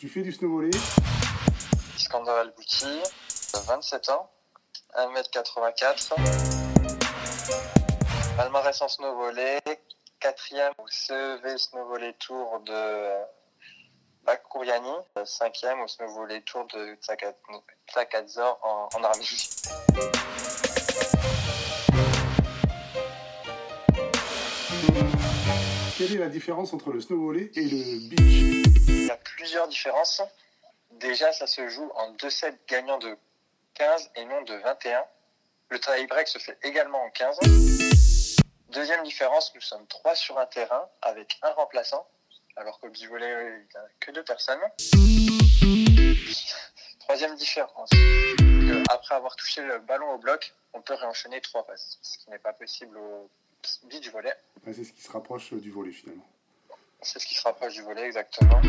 Tu fais du snow volley Iskander Albouti, 27 ans, 1m84. Palmarès en snow volley, quatrième au CEV snow volley tour de Bakouriani, cinquième au snow volley tour de Tlakadzor en, en Arménie. Quelle est la différence entre le snow volley et le beach? Y a plusieurs différences. Déjà, ça se joue en deux sets gagnants de 15 et non de 21. Le tie-break se fait également en 15. Deuxième différence, nous sommes trois sur un terrain avec un remplaçant, alors qu'au beach volley, il n'y a que deux personnes. Troisième différence, après avoir touché le ballon au bloc, on peut réenchaîner trois passes, ce qui n'est pas possible au beach volley. C'est ce qui se rapproche euh, du volley finalement. C'est ce qui se rapproche du volet exactement.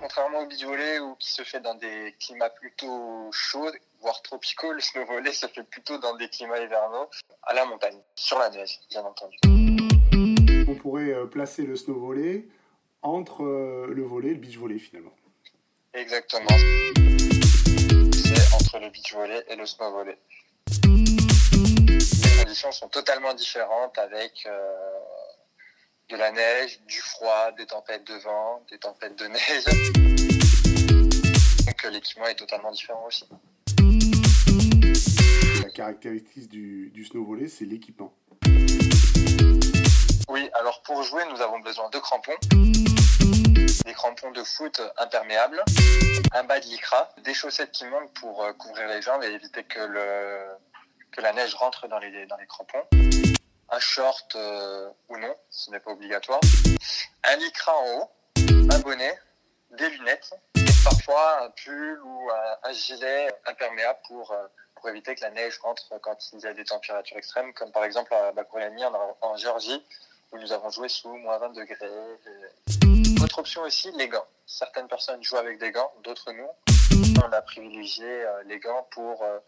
Contrairement au beach volley où qui se fait dans des climats plutôt chauds, voire tropicaux, le snow volley se fait plutôt dans des climats hivernaux, à la montagne, sur la neige, bien entendu. On pourrait euh, placer le snow volley entre euh, le volley et le beach volley finalement. Exactement. C'est entre le beach volley et le snow volley. Les conditions sont totalement différentes avec euh, de la neige, du froid, des tempêtes de vent, des tempêtes de neige. Donc euh, l'équipement est totalement différent aussi. La caractéristique du, du snow volley, c'est l'équipement. Oui, alors pour jouer, nous avons besoin de crampons, des crampons de foot imperméables, un bas de lycra, des chaussettes qui montent pour euh, couvrir les jambes et éviter que, le, que la neige rentre dans les, dans les crampons, un short euh, ou non, ce n'est pas obligatoire, un lycra en haut, un bonnet, des lunettes et parfois un pull ou un, gilet imperméable pour, euh, pour éviter que la neige rentre quand il y a des températures extrêmes, comme par exemple à Bakouriani en, Géorgie où nous avons joué sous moins 20 degrés. Et- Autre option aussi, les gants. Certaines personnes jouent avec des gants, d'autres non. On a privilégié euh, les gants pour euh,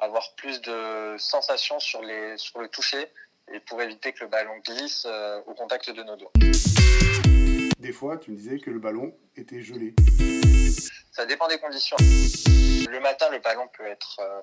avoir plus de sensations sur, les, sur le toucher et pour éviter que le ballon glisse euh, au contact de nos doigts. Des fois, tu me disais que le ballon était gelé. Ça dépend des conditions. Le matin, le ballon peut être euh,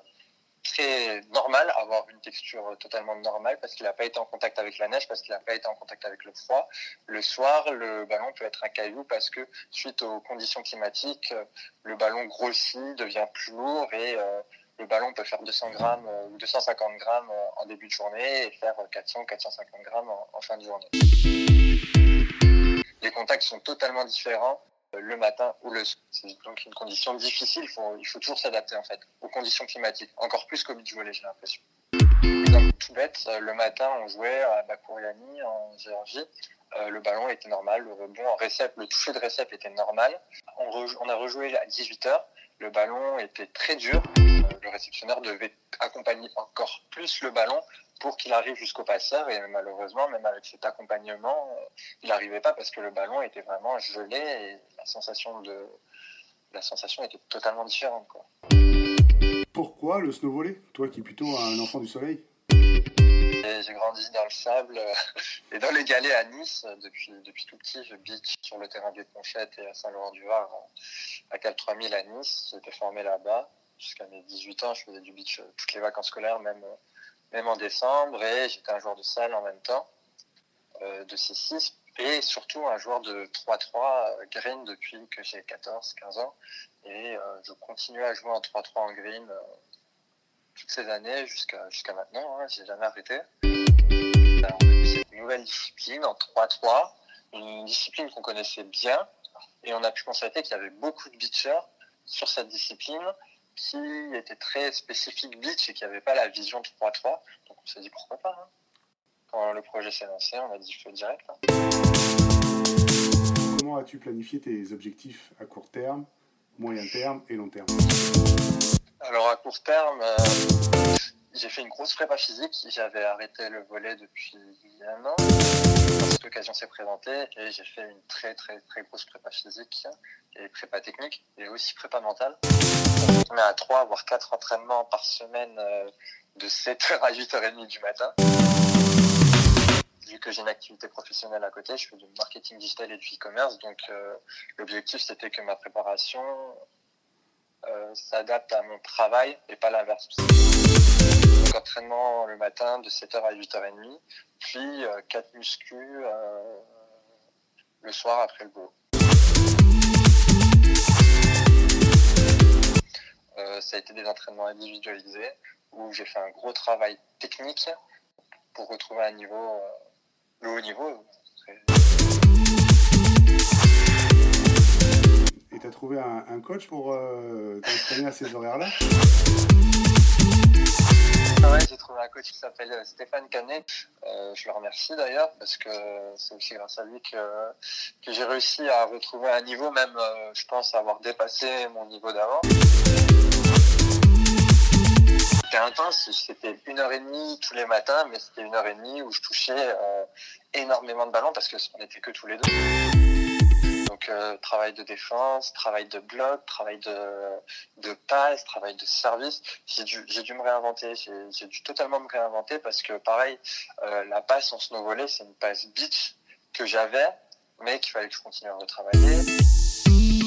très normal, avoir une texture totalement normale parce qu'il n'a pas été en contact avec la neige, parce qu'il n'a pas été en contact avec le froid. Le soir, le ballon peut être un caillou parce que suite aux conditions climatiques, euh, le ballon grossit, devient plus lourd et euh, le ballon peut faire 200 grammes euh, ou 250 grammes euh, en début de journée et faire 400 450 grammes en, fin de journée. Les contacts sont totalement différents euh, le matin ou le soir. C'est donc une condition difficile. Il faut, toujours s'adapter en fait aux conditions climatiques, encore plus qu'au beach volley, j'ai l'impression. Tout bête, euh, le matin on jouait à Bakouriani en Géorgie. Euh, le ballon était normal, le rebond en récep, le toucher de récep était normal. On, on a rejoué à 18h. Le ballon était très dur. Le réceptionneur devait accompagner encore plus le ballon pour qu'il arrive jusqu'au passeur. Et malheureusement, même avec cet accompagnement, il n'arrivait pas parce que le ballon était vraiment gelé et la sensation de la sensation était totalement différente. Quoi. Pourquoi le snow volley Toi qui es plutôt un enfant du soleil? J'ai grandi dans le sable euh, et dans les galets à Nice depuis, depuis tout petit. Je beach sur le terrain de Ponchette et à Saint-Laurent-du-Var à Cal 3000 à Nice. J'étais formé là-bas jusqu'à mes 18 ans. Je faisais du beach euh, toutes les vacances scolaires, même, euh, même en décembre. Et j'étais un joueur de salle en même temps, de 6-6. Et surtout un joueur de 3-3 euh, green depuis que j'ai 14-15 ans. Et je continue à jouer en 3-3 en green toutes ces années jusqu'à jusqu'à maintenant. Hein, j'ai jamais arrêté. Alors, on a eu cette nouvelle discipline en 3-3, une discipline qu'on connaissait bien, et on a pu constater qu'il y avait beaucoup de beachers sur cette discipline qui était très spécifique beach et qui n'avait pas la vision 3-3. Donc on s'est dit pourquoi pas. hein. Quand le projet s'est lancé, on a dit feu direct. hein. Comment as-tu planifié tes objectifs à court terme, moyen terme et long terme? Alors à court terme, euh, j'ai fait une grosse prépa physique. J'avais arrêté le volet depuis un an. Cette occasion s'est présentée et j'ai fait une très très très grosse prépa physique et prépa technique et aussi prépa mentale. On est à 3 voire 4 entraînements par semaine euh, de 7h à 8h30 du matin. vu que j'ai une activité professionnelle à côté, je fais du marketing digital et du e-commerce. Donc, l'objectif, c'était que ma préparation s'adapte à mon travail et pas l'inverse. Donc, entraînement le matin de 7h à 8h30, puis 4 muscles le soir après le boulot. ça a été des entraînements individualisés où j'ai fait un gros travail technique pour retrouver un niveau, euh, le haut niveau. Et tu as trouvé un, coach pour euh, t'entraîner à ces horaires-là ouais, j'ai trouvé un coach qui s'appelle euh, Stéphane Canet. je le remercie d'ailleurs parce que c'est aussi grâce à lui que, que j'ai réussi à retrouver un niveau, même je pense avoir dépassé mon niveau d'avant c'était intense. C'était une heure et demie tous les matins, mais c'était une heure et demie où je touchais euh, énormément de ballons parce qu'on n'était que tous les deux. Donc euh, travail de défense, travail de bloc, travail de, de passe, travail de service. J'ai dû, dû me réinventer. J'ai, dû totalement me réinventer parce que pareil, euh, la passe en snow volley, c'est une passe beach que j'avais, mais qu'il fallait que je continue à retravailler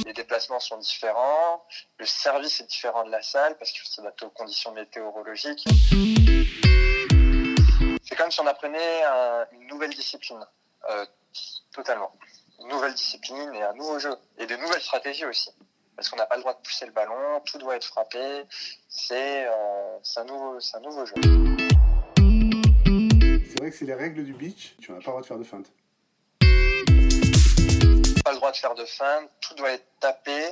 les déplacements sont différents, le service est différent de la salle parce que s'adapte aux conditions météorologiques. C'est comme si on apprenait une nouvelle discipline, euh, totalement. Une nouvelle discipline et un nouveau jeu, et de nouvelles stratégies aussi. Parce qu'on n'a pas le droit de pousser le ballon, tout doit être frappé. C'est euh, un, nouveau, un nouveau jeu. C'est vrai que c'est les règles du beach, tu n'as pas le droit de faire de feinte pas le droit de faire de feinte, tout doit être tapé,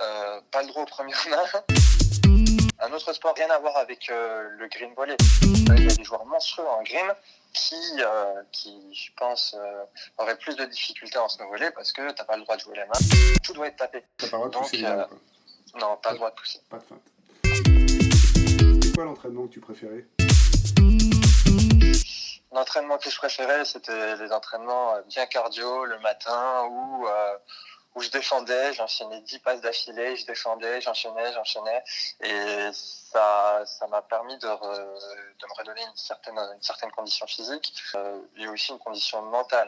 euh, pas le droit aux premières mains. Un autre sport, rien à voir avec euh, le green volley. Il y a des joueurs monstrueux en green qui, qui je pense, auraient plus de difficultés en snow volley parce que t'as pas le droit de jouer les mains. Tout doit être tapé. T'as pas le droit de pousser mains, Non, pas, le droit de pousser. Pas de feinte. C'est quoi l'entraînement que tu préférais? L'entraînement que je préférais, c'était les entraînements euh, bien cardio le matin euh, où je défendais, j'enchaînais 10 passes d'affilée, je défendais, j'enchaînais, j'enchaînais. Et ça ça m'a permis de, me redonner une certaine, condition physique euh, et aussi une condition mentale.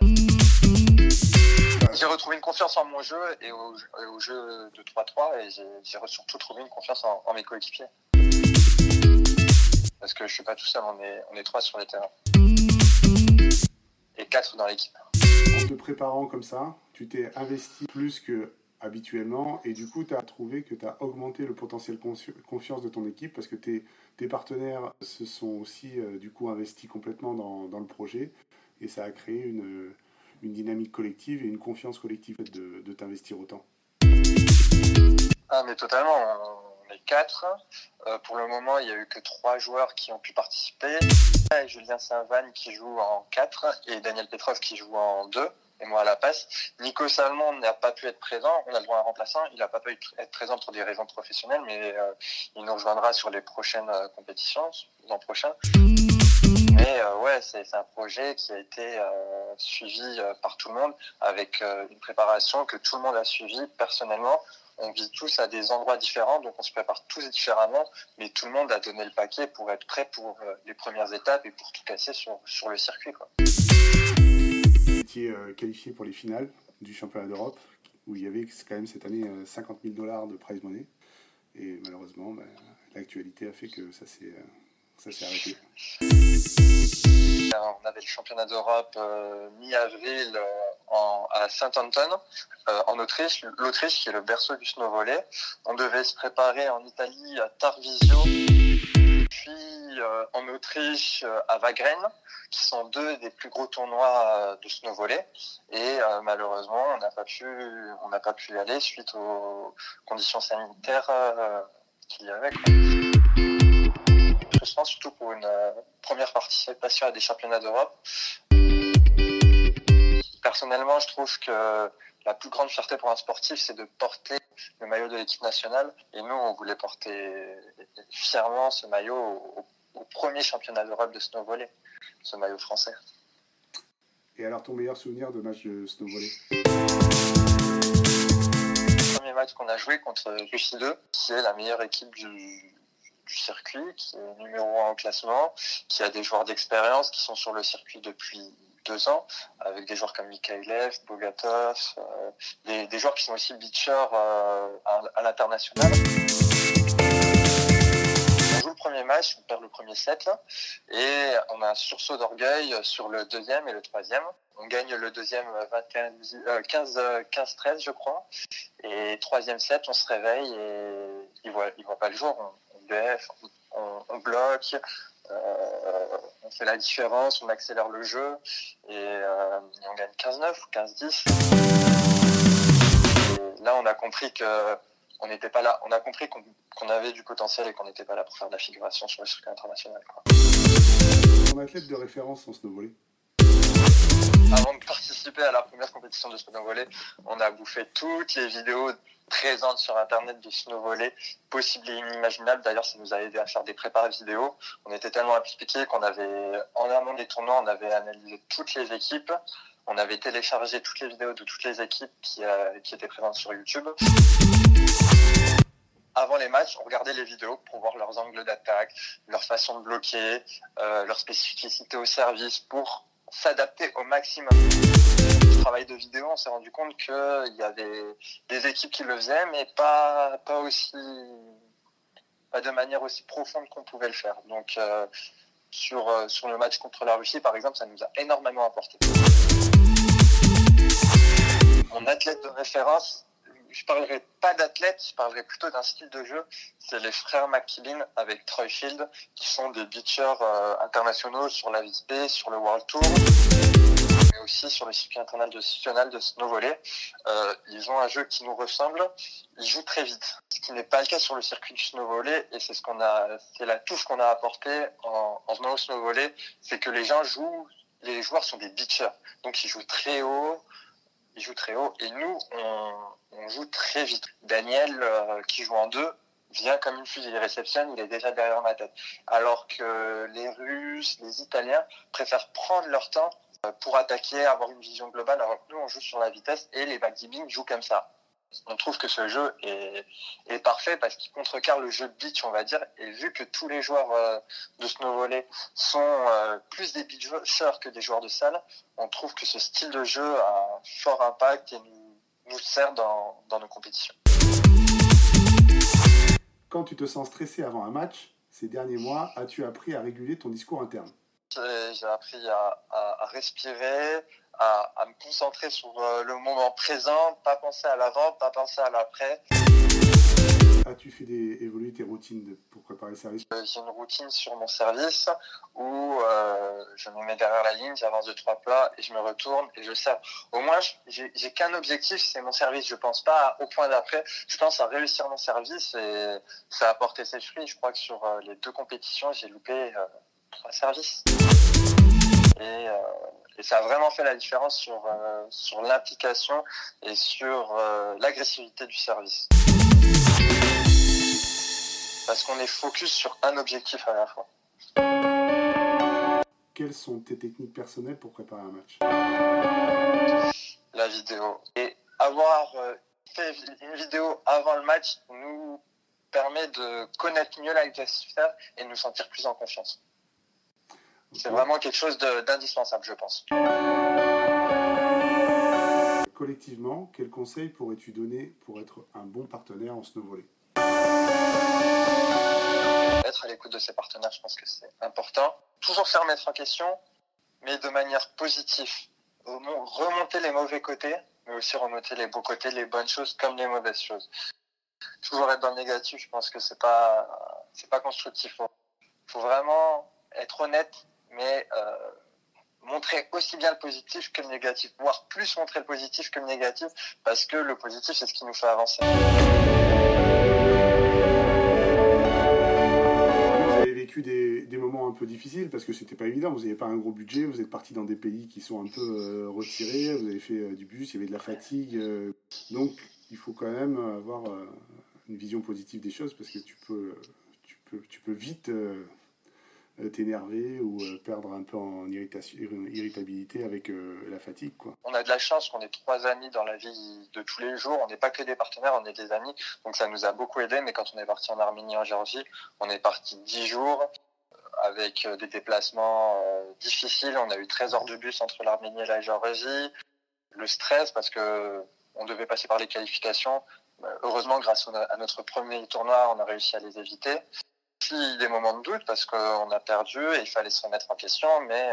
J'ai retrouvé une confiance en mon jeu et au, jeu de 3-3 et j'ai surtout trouvé une confiance en, mes coéquipiers. Parce que je suis pas tout seul, on est, on est trois sur les terrains et quatre dans l'équipe. En te préparant comme ça, tu t'es investi plus que habituellement et du coup tu as trouvé que tu as augmenté le potentiel confiance de ton équipe parce que tes, partenaires se sont aussi euh, du coup investis complètement dans, le projet et ça a créé une, dynamique collective et une confiance collective de t'investir autant. Ah mais totalement quatre. Euh, pour le moment, il n'y a eu que trois joueurs qui ont pu participer. Julien Saint-Van qui joue en 4 et Daniel Petrov qui joue en 2 et moi à la passe. Nico Salmon n'a pas pu être présent, on a le droit à un remplaçant, il n'a pas pu être présent pour des raisons professionnelles, mais euh, il nous rejoindra sur les prochaines euh, compétitions l'an prochain. Mais ouais, c'est un projet qui a été suivi par tout le monde avec une préparation que tout le monde a suivi personnellement on vit tous à des endroits différents, donc on se prépare tous différemment, mais tout le monde a donné le paquet pour être prêt pour euh, les premières étapes et pour tout casser sur, sur le circuit. Quoi. Vous étiez euh, qualifié pour les finales du championnat d'Europe, où il y avait quand même cette année 50 euh, 000 dollars de prize money, et malheureusement, bah, l'actualité a fait que ça s'est ça s'est arrêté. On avait le championnat d'Europe mi-avril à Saint-Anton, euh, en Autriche, l'Autriche qui est le berceau du snow volley. On devait se préparer en Italie à Tarvisio, puis euh, en Autriche euh, à Wagrain, qui sont deux des plus gros tournois de snow volley. Et malheureusement, on n'a pas pu, on n'a pas pu y aller suite aux conditions sanitaires qu'il y avait. Je pense surtout pour une première participation à des championnats d'Europe personnellement, je trouve que la plus grande fierté pour un sportif, c'est de porter le maillot de l'équipe nationale. Et nous, on voulait porter fièrement ce maillot au, premier championnat d'Europe de snow volley, ce maillot français. Et alors, ton meilleur souvenir de match de snow volley Le premier match qu'on a joué contre Russie 2, qui est la meilleure équipe du, du circuit, qui est numéro 1 au classement, qui a des joueurs d'expérience qui sont sur le circuit depuis deux ans, avec des joueurs comme Mikhaïlev, Bogatov, des, des, joueurs qui sont aussi beachers à, à l'international premier match, on perd le premier set et on a un sursaut d'orgueil sur le deuxième et le troisième. On gagne le deuxième 15-13 je crois. Et troisième set, on se réveille et il voit, il voit pas le jour. On, on BF, on, bloque, euh, on fait la différence, on accélère le jeu et, euh, et on gagne 15-9 ou 15-10. Là, on a compris que on n'était pas là. On a compris qu'on avait du potentiel et qu'on n'était pas là pour faire de la figuration sur le circuit international. Quoi. Ton athlète de référence en snowboard Avant de participer à la première compétition de snowvolley, on a bouffé toutes les vidéos présentes sur internet du snowvolley, possibles et inimaginables. D'ailleurs, ça nous a aidé à faire des prépares vidéo. On était tellement impliqués qu'on avait, en amont des tournois, on avait analysé toutes les équipes. On avait téléchargé toutes les vidéos de toutes les équipes qui, euh, étaient présentes sur YouTube avant les matchs, on regardait les vidéos pour voir leurs angles d'attaque, leur façon de bloquer, euh, leur spécificité au service pour s'adapter au maximum. Le travail de vidéo, on s'est rendu compte qu'il y avait des équipes qui le faisaient, mais pas, aussi, pas de manière aussi profonde qu'on pouvait le faire. Donc, euh, sur, euh, sur le match contre la Russie, par exemple, ça nous a énormément apporté. Mon athlète de référence, je parlerai pas d'athlète, je parlerai plutôt d'un style de jeu. C'est les frères McKillin avec Troy Field, qui sont des beachers euh, internationaux sur la VSP, sur le World Tour, mais aussi sur le circuit international de snowvolley. Euh, ils ont un jeu qui nous ressemble. Ils jouent très vite, ce qui n'est pas le cas sur le circuit du snowvolley, et c'est ce qu'on a, c'est la touche qu'on a apportée en, en venant au snowvolley, c'est que les gens jouent, les joueurs sont des beachers, donc ils jouent très haut il joue très haut. Et nous, on, joue très vite. Daniel, euh, qui joue en deux, vient comme une fusée. Il réceptionne, il est déjà derrière ma tête. Alors que les Russes, les Italiens préfèrent prendre leur temps euh, pour attaquer, avoir une vision globale, alors que nous, on joue sur la vitesse et les backgamming jouent comme ça. On trouve que ce jeu est, est parfait parce qu'il contrecarre le jeu de beach, on va dire. Et vu que tous les joueurs euh, de snowvolley sont euh, plus des beachers que des joueurs de salle, on trouve que ce style de jeu a un fort impact et nous, nous sert dans, dans nos compétitions. Quand tu te sens stressé avant un match, ces derniers mois, as-tu appris à réguler ton discours interne? J'ai appris à, à, à respirer, à, à, me concentrer sur euh, le moment présent, pas penser à l'avant, pas penser à l'après. As-tu fait des, évoluer tes routines de, pour préparer le service? Euh, J'ai une routine sur mon service où euh, je me mets derrière la ligne, j'avance de trois plats et je me retourne et je sers. Au moins, j'ai qu'un objectif, c'est mon service. Je pense pas au point d'après. Je pense à réussir mon service et ça a apporté ses fruits. Je crois que sur euh, les deux compétitions, j'ai loupé euh, trois services. Et et ça a vraiment fait la différence sur, euh, sur l'implication et sur euh, l'agressivité du service. Parce qu'on est focus sur un objectif à la fois. Quelles sont tes techniques personnelles pour préparer un match? La vidéo. Et avoir euh, fait une vidéo avant le match nous permet de connaître mieux l'adversaire et de nous sentir plus en confiance. C'est vraiment quelque chose d'indispensable, je pense. Collectivement, quels conseils pourrais-tu donner pour être un bon partenaire en snowvolley Être à l'écoute de ses partenaires, je pense que c'est important. Toujours faire mettre en question, mais de manière positive. Remonter les mauvais côtés, mais aussi remonter les beaux côtés, les bonnes choses comme les mauvaises choses. Toujours être dans le négatif, je pense que c'est pas c'est pas constructif. Faut, faut vraiment être honnête mais euh, montrer aussi bien le positif que le négatif, voire plus montrer le positif que le négatif, parce que le positif, c'est ce qui nous fait avancer. Vous avez vécu des, moments un peu difficiles, parce que c'était pas évident, vous n'avez pas un gros budget, vous êtes parti dans des pays qui sont un peu euh, retirés, vous avez fait euh, du bus, il y avait de la fatigue, donc il faut quand même avoir une vision positive des choses, parce que tu peux, tu peux, tu peux vite t'énerver ou euh, perdre un peu en irritabilité avec euh, la fatigue. Quoi. On a de la chance qu'on ait trois amis dans la vie de tous les jours. On n'est pas que des partenaires, on est des amis. Donc ça nous a beaucoup aidé. Mais quand on est parti en Arménie, en Géorgie, on est parti dix jours. avec des déplacements difficiles. On a eu 13 heures de bus entre l'Arménie et la Géorgie. Le stress parce que on devait passer par les qualifications. Heureusement, grâce à notre premier tournoi, on a réussi à les éviter. Des moments de doute parce qu'on a perdu et il fallait se remettre en question, mais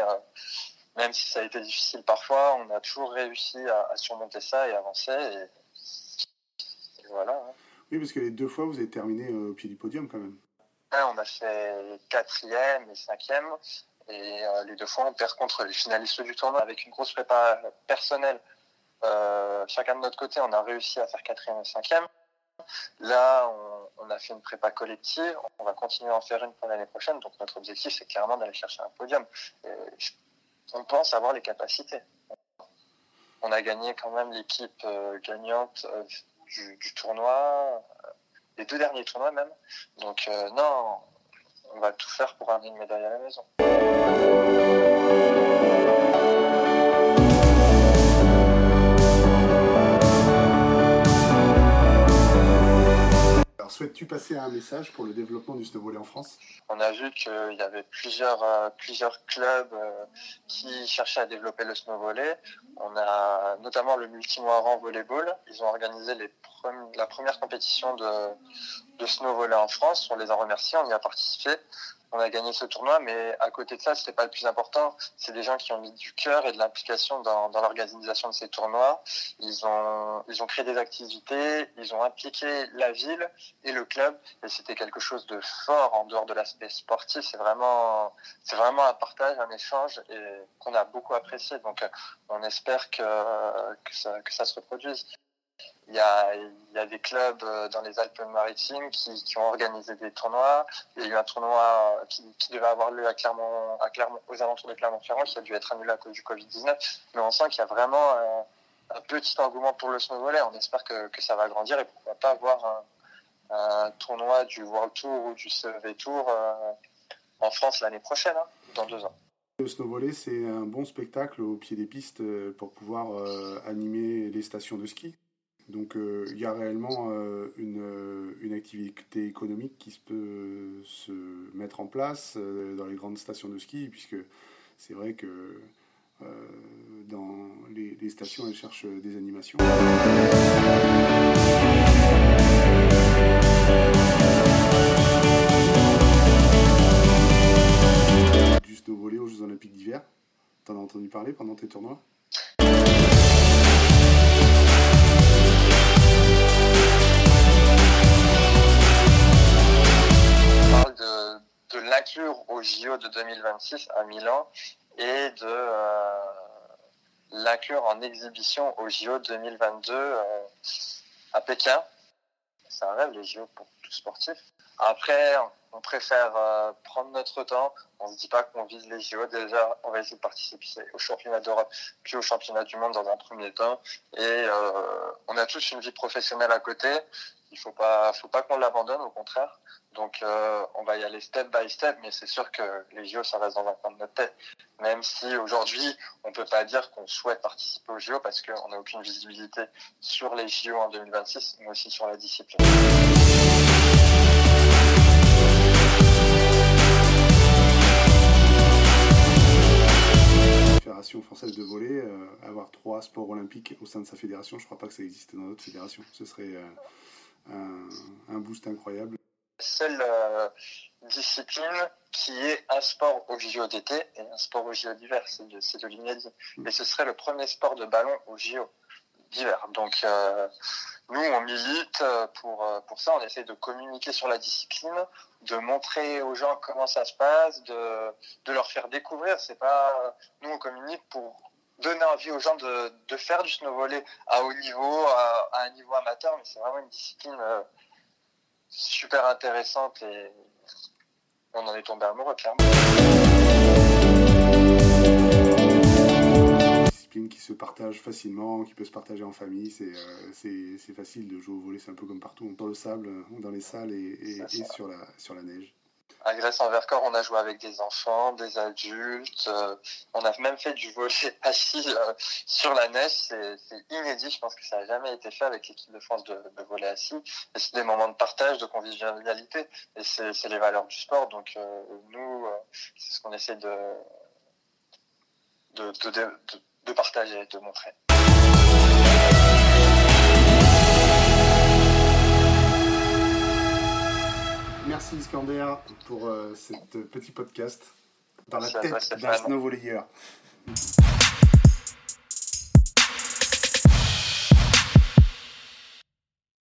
même si ça a été difficile parfois, on a toujours réussi à, surmonter ça et avancer. Et, voilà. Hein. Oui, parce que les deux fois, vous avez terminé au pied du podium quand même. on a fait quatrième et cinquième. Et euh, les deux fois, on perd contre les finalistes du tournoi avec une grosse prépa personnelle. Euh, chacun de notre côté, on a réussi à faire quatrième et cinquième. Là, on, a fait une prépa collective. On va continuer à en faire une pour l'année prochaine. Donc, notre objectif, c'est clairement d'aller chercher un podium. On pense avoir les capacités. On a gagné quand même l'équipe euh, gagnante euh, du, tournoi, euh, les deux derniers tournois même. Donc non, on va tout faire pour amener une médaille à la maison. Souhaites-tu passer un message pour le développement du snowboard en France? On a vu qu'il y avait plusieurs, euh, clubs euh, qui cherchaient à développer le snowvolley. On a notamment le Multimoiran Volleyball. Ils ont organisé la première compétition de, de snowvolley en France. On les a remerciés, on y a participé on a gagné ce tournoi, mais à côté de ça, c'était pas le plus important. C'est des gens qui ont mis du cœur et de l'implication dans, l'organisation de ces tournois. Ils ont, ils créé des activités, ils ont impliqué la ville et le club, et c'était quelque chose de fort en dehors de l'aspect sportif. C'est vraiment, vraiment un partage, un échange, qu'on a beaucoup apprécié. Donc, on espère que ça se reproduise. Il y, a, des clubs euh, dans les Alpes-Maritimes qui, ont organisé des tournois. Il y a eu un tournoi qui, qui devait avoir lieu à Clermont, aux alentours de Clermont-Ferrand qui a dû être annulé à cause du Covid-19. Mais on sent qu'il y a vraiment un, un, petit engouement pour le snowboard. On espère que, ça va grandir et pourquoi pas avoir un, tournoi du World Tour ou du CV Tour euh, en France l'année prochaine, hein, dans deux ans. Le snowvolley, c'est un bon spectacle au pied des pistes euh, pour pouvoir animer les stations de ski. Donc euh, il y a réellement euh, euh, une, activité économique qui peut se mettre en place dans les grandes stations de ski, puisque c'est vrai que dans les, stations, elles cherchent des animations. Du snowvolley aux Jeux Olympiques d'hiver. T'en as entendu parler pendant tes tournois? Au JO de 2026 à Milan et de euh, l'inclure en exhibition au JO 2022 euh, à Pékin. C'est un rêve, les JO pour tout sportif. Après, on préfère euh, prendre notre temps. On ne se dit pas qu'on vise les JO. Déjà, on va essayer de participer au championnat d'Europe, puis au championnat du monde dans un premier temps. Et on a tous une vie professionnelle à côté. Il faut pas, faut pas qu'on l'abandonne, au contraire. Donc, euh, on va y aller step by step, mais c'est sûr que les JO, ça reste dans un coin de notre tête. Même si aujourd'hui, on peut pas dire qu'on souhaite participer aux JO parce qu'on n'a aucune visibilité sur les JO en 2026, mais aussi sur la discipline. Fédération française de volley, euh, avoir trois sports olympiques au sein de sa fédération, je crois pas que ça existe dans d'autres fédérations. Ce serait euh, un, boost incroyable. Seule euh, discipline qui est un sport au JO d'été et un sport au JO d'hiver, c'est de, de l'inédit. Mm. Mais ce serait le premier sport de ballon au JO d'hiver. Donc euh, nous, on milite pour, euh, pour ça, on essaie de communiquer sur la discipline, de montrer aux gens comment ça se passe, de, de leur faire découvrir. C'est pas nous on communique pour donner envie aux gens de, de faire du snowvolley à haut niveau, à, un niveau amateur, mais c'est vraiment une discipline euh, super intéressante et on en est tombé amoureux, clairement. Discipline qui se partage facilement, qui peut se partager en famille, c'est euh, facile de jouer au volley, c'est un peu comme partout, dans le sable, dans les salles et, et, sur, la, sur la neige. À Grèce en Vercors, on a joué avec des enfants, des adultes. Euh, on a même fait du volet assis euh, sur la neige. C'est inédit. Je pense que ça n'a jamais été fait avec l'équipe de France de, de volet assis. Et c'est des moments de partage, de convivialité. Et c'est les valeurs du sport. Donc euh, nous, c'est ce qu'on essaie de de, de, de montrer. Merci Iskander pour euh, ce petit podcast dans la tête d'un snowvolleyeur.